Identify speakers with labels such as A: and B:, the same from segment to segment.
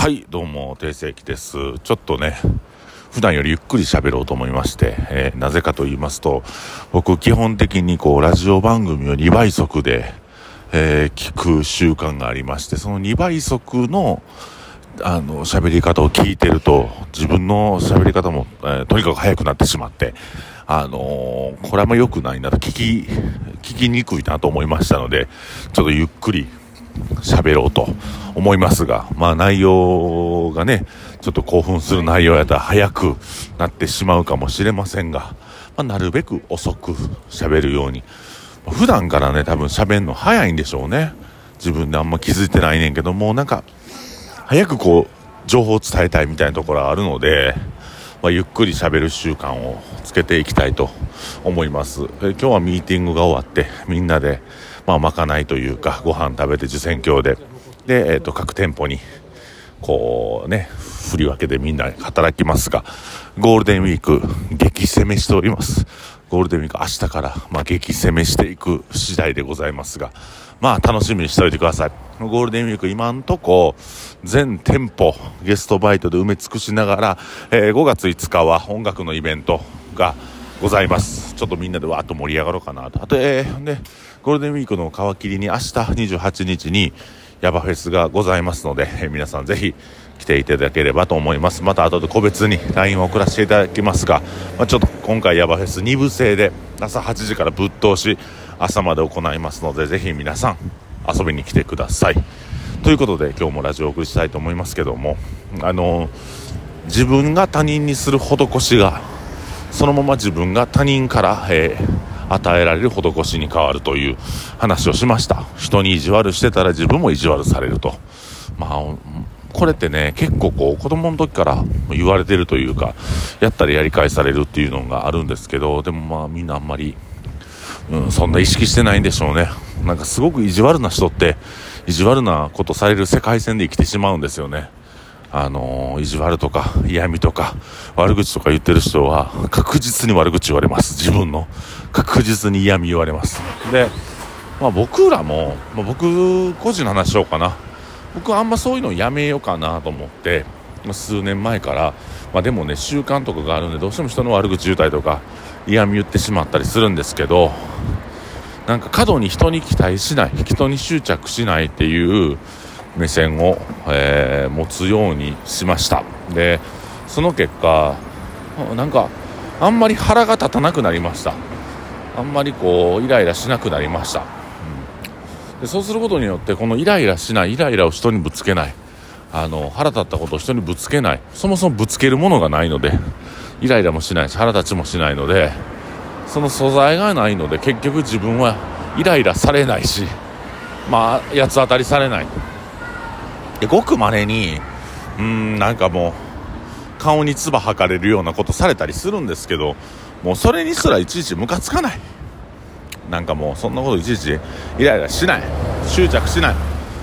A: はい、どうも、定世紀です。ちょっとね、普段よりゆっくり喋ろうと思いまして、えーなぜかと言いますと、僕基本的にこう、ラジオ番組を2倍速で、えー聞く習慣がありまして、その2倍速の、あの、喋り方を聞いてると、自分の喋り方も、えーとにかく速くなってしまって、あのこれはあんま良くないなと、聞き、聞きにくいなと思いましたので、ちょっとゆっくり喋ろうと思いますが、まあ内容がね、ちょっと興奮する内容やったら早くなってしまうかもしれませんが、まあ、なるべく遅く喋るように。普段からね、多分喋るの早いんでしょうね。自分であんま気づいてないねんけど、もなんか、早くこう、情報を伝えたいみたいなところあるので、まあ、ゆっくり喋る習慣をつけていきたいと思います。今日はミーティングが終わって、みんなで、まあ、まかないというか、ご飯食べて受選教で、で、えっ、と、各店舗に、こうね、振り分けでみんな働きますが、ゴールデンウィーク、激攻めしております。ゴールデンウィーク明日から、まあ、激攻めしていく次第でございますが、まあ、楽しみにしておいてください。ゴールデンウィーク今んとこ、全店舗、ゲストバイトで埋め尽くしながら、えー5月5日は音楽のイベントがございます。ちょっとみんなでわーっと盛り上がろうかなと。あと、えー、で、ゴールデンウィークの皮切りに明日28日に、ヤバフェスがございますので、えー皆さんぜひ来ていただければと思います。また後で個別に LINE を送らせていただきますが、まあ、ちょっと今回ヤバフェス2部制で朝8時からぶっ通し朝まで行いますので、ぜひ皆さん遊びに来てください。ということで今日もラジオを送りしたいと思いますけども、あの自分が他人にする施しがそのまま自分が他人から、えー与えられる施しに変わるという話をしました人に意地悪してたら自分も意地悪されるとまあこれってね結構こう子供の時から言われてるというかやったらやり返されるっていうのがあるんですけどでもまあみんなあんまりうん、そんな意識してないんでしょうね。なんかすごく意地悪な人って、意地悪なことされる世界線で生きてしまうんですよね。あのー意地悪とか嫌味とか悪口とか言ってる人は確実に悪口言われます。自分の。確実に嫌味言われます。で、まあ僕らも、まあ、僕個人の話しようかな。僕はあんまそういうのやめようかなと思って、数年前から、まあでもね、習慣とかがあるんで、どうしても人の悪口言うたりとか、嫌味言ってしまったりするんですけど、なんか過度に人に期待しない、人に執着しないっていう目線を、えー持つようにしました。で、その結果、なんか、あんまり腹が立たなくなりました。あんまりこう、イライラしなくなりました。うんでそうすることによってこのイライラしないイライラを人にぶつけないあの腹立ったことを人にぶつけないそもそもぶつけるものがないのでイライラもしないし腹立ちもしないのでその素材がないので結局自分はイライラされないしまあ八つ当たりされないでごくまれにうんなんかもう顔に唾吐かれるようなことされたりするんですけどもうそれにすらいちいちムカつかない。なんかもうそんなこといちいちイライラしない。執着しない。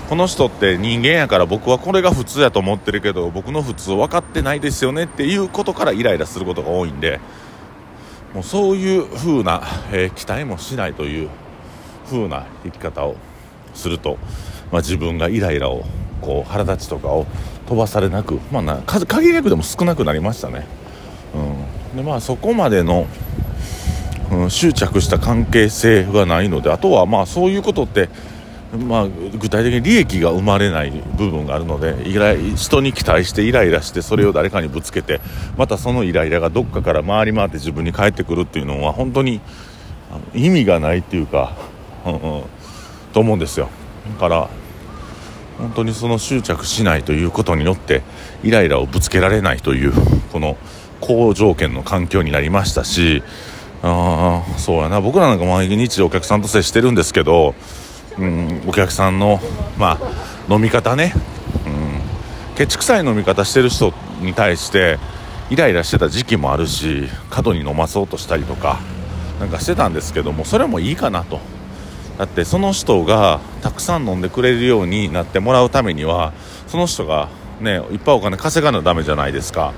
A: この人って人間やから僕はこれが普通やと思ってるけど僕の普通分かってないですよねっていうことからイライラすることが多いんでもうそういう風な、えー期待もしないという風な生き方をすると、まあ、自分がイライラをこう腹立ちとかを飛ばされなく、まあ、な数限りなくでも少なくなりましたね。うん、でまあそこまでのうん、執着した関係性がないのであとはまあそういうことって、まあ、具体的に利益が生まれない部分があるのでイライ人に期待してイライラしてそれを誰かにぶつけてまたそのイライラがどっかから回り回って自分に返ってくるっていうのは本当に意味がないっていうか、うんうん、と思うんですよから本当にその執着しないということによってイライラをぶつけられないというこの好条件の環境になりましたしあそうやな。僕らなんか毎日お客さんと接してるんですけど、うん、お客さんの、まあ、飲み方ね、うん、ケチくさい飲み方してる人に対してイライラしてた時期もあるし過度に飲まそうとしたりとかなんかしてたんですけどもそれもいいかなと。だってその人がたくさん飲んでくれるようになってもらうためにはその人がねいっぱいお金稼がなダメじゃないですか。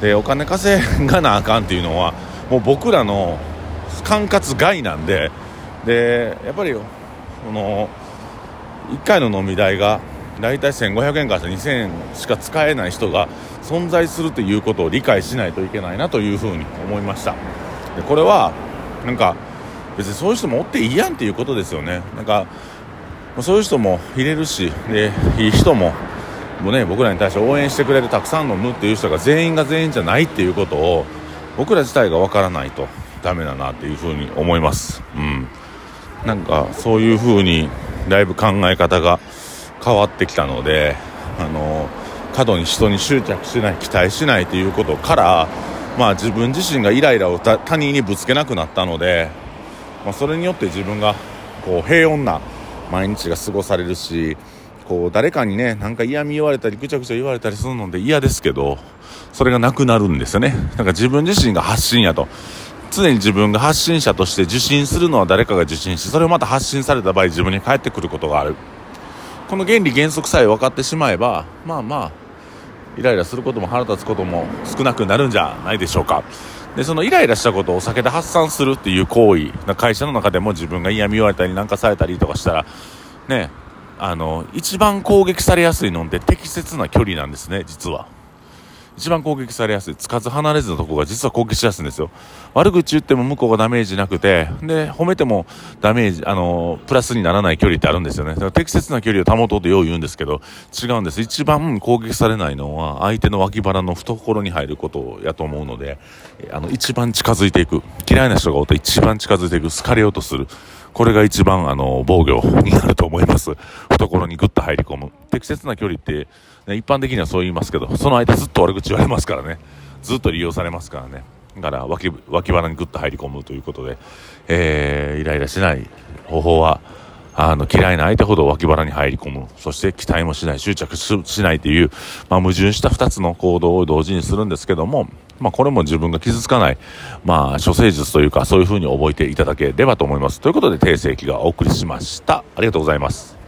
A: でお金稼がなあかんっていうのはもう僕らの管轄外なんででやっぱりこの1回の飲み代が大体1500円から2000円しか使えない人が存在するということを理解しないといけないなというふうに思いました。でこれはなんか別にそういう人もおっていいやんっていうことですよね。なんかそういう人も入れるしでいい人ももうね僕らに対して応援してくれるたくさんの無っていう人が全員が全員じゃないっていうことを僕ら自体がわからないとダメだなっていうふうに思います。うん。なんかそういうふうにだいぶ考え方が変わってきたのであの過度に人に執着しない期待しないということからまあ自分自身がイライラを他人にぶつけなくなったので、まあ、それによって自分がこう平穏な毎日が過ごされるしこう誰かにねなんか嫌味言われたりぐちゃぐちゃ言われたりするので嫌ですけどそれがなくなるんですよね。なんか自分自身が発信やと。常に自分が発信者として受信するのは誰かが受信しそれをまた発信された場合自分に返ってくることがある。この原理原則さえ分かってしまえばまあまあイライラすることも腹立つことも少なくなるんじゃないでしょうか。でそのイライラしたことをお酒で発散するっていう行為な会社の中でも自分が嫌味言われたりなんかされたりとかしたらねあの一番攻撃されやすいのって適切な距離なんですね実は。一番攻撃されやすい、つかず離れずのとこが実は攻撃しやすいんですよ。悪口言っても向こうがダメージなくて、で、褒めてもダメージ、あの、プラスにならない距離ってあるんですよね。だから適切な距離を保とうとよう言うんですけど、違うんです。一番攻撃されないのは、相手の脇腹の懐に入ることやと思うので、あの、一番近づいていく。嫌いな人がおって一番近づいていく。好かれようとする。これが一番、あの、防御になると思います。懐にぐっと入り込む。適切な距離って、ね、一般的にはそう言いますけど、その間ずっと悪口言われますからね。ずっと利用されますからね。だから脇、脇腹にぐっと入り込むということで、えー、イライラしない方法は、あの、嫌いな相手ほど脇腹に入り込む。そして期待もしない、執着しないという、まあ、矛盾した二つの行動を同時にするんですけども、まあ、これも自分が傷つかない、まあ、処世術というか、そういうふうに覚えていただければと思います。ということで、定世紀がお送りしました。ありがとうございます。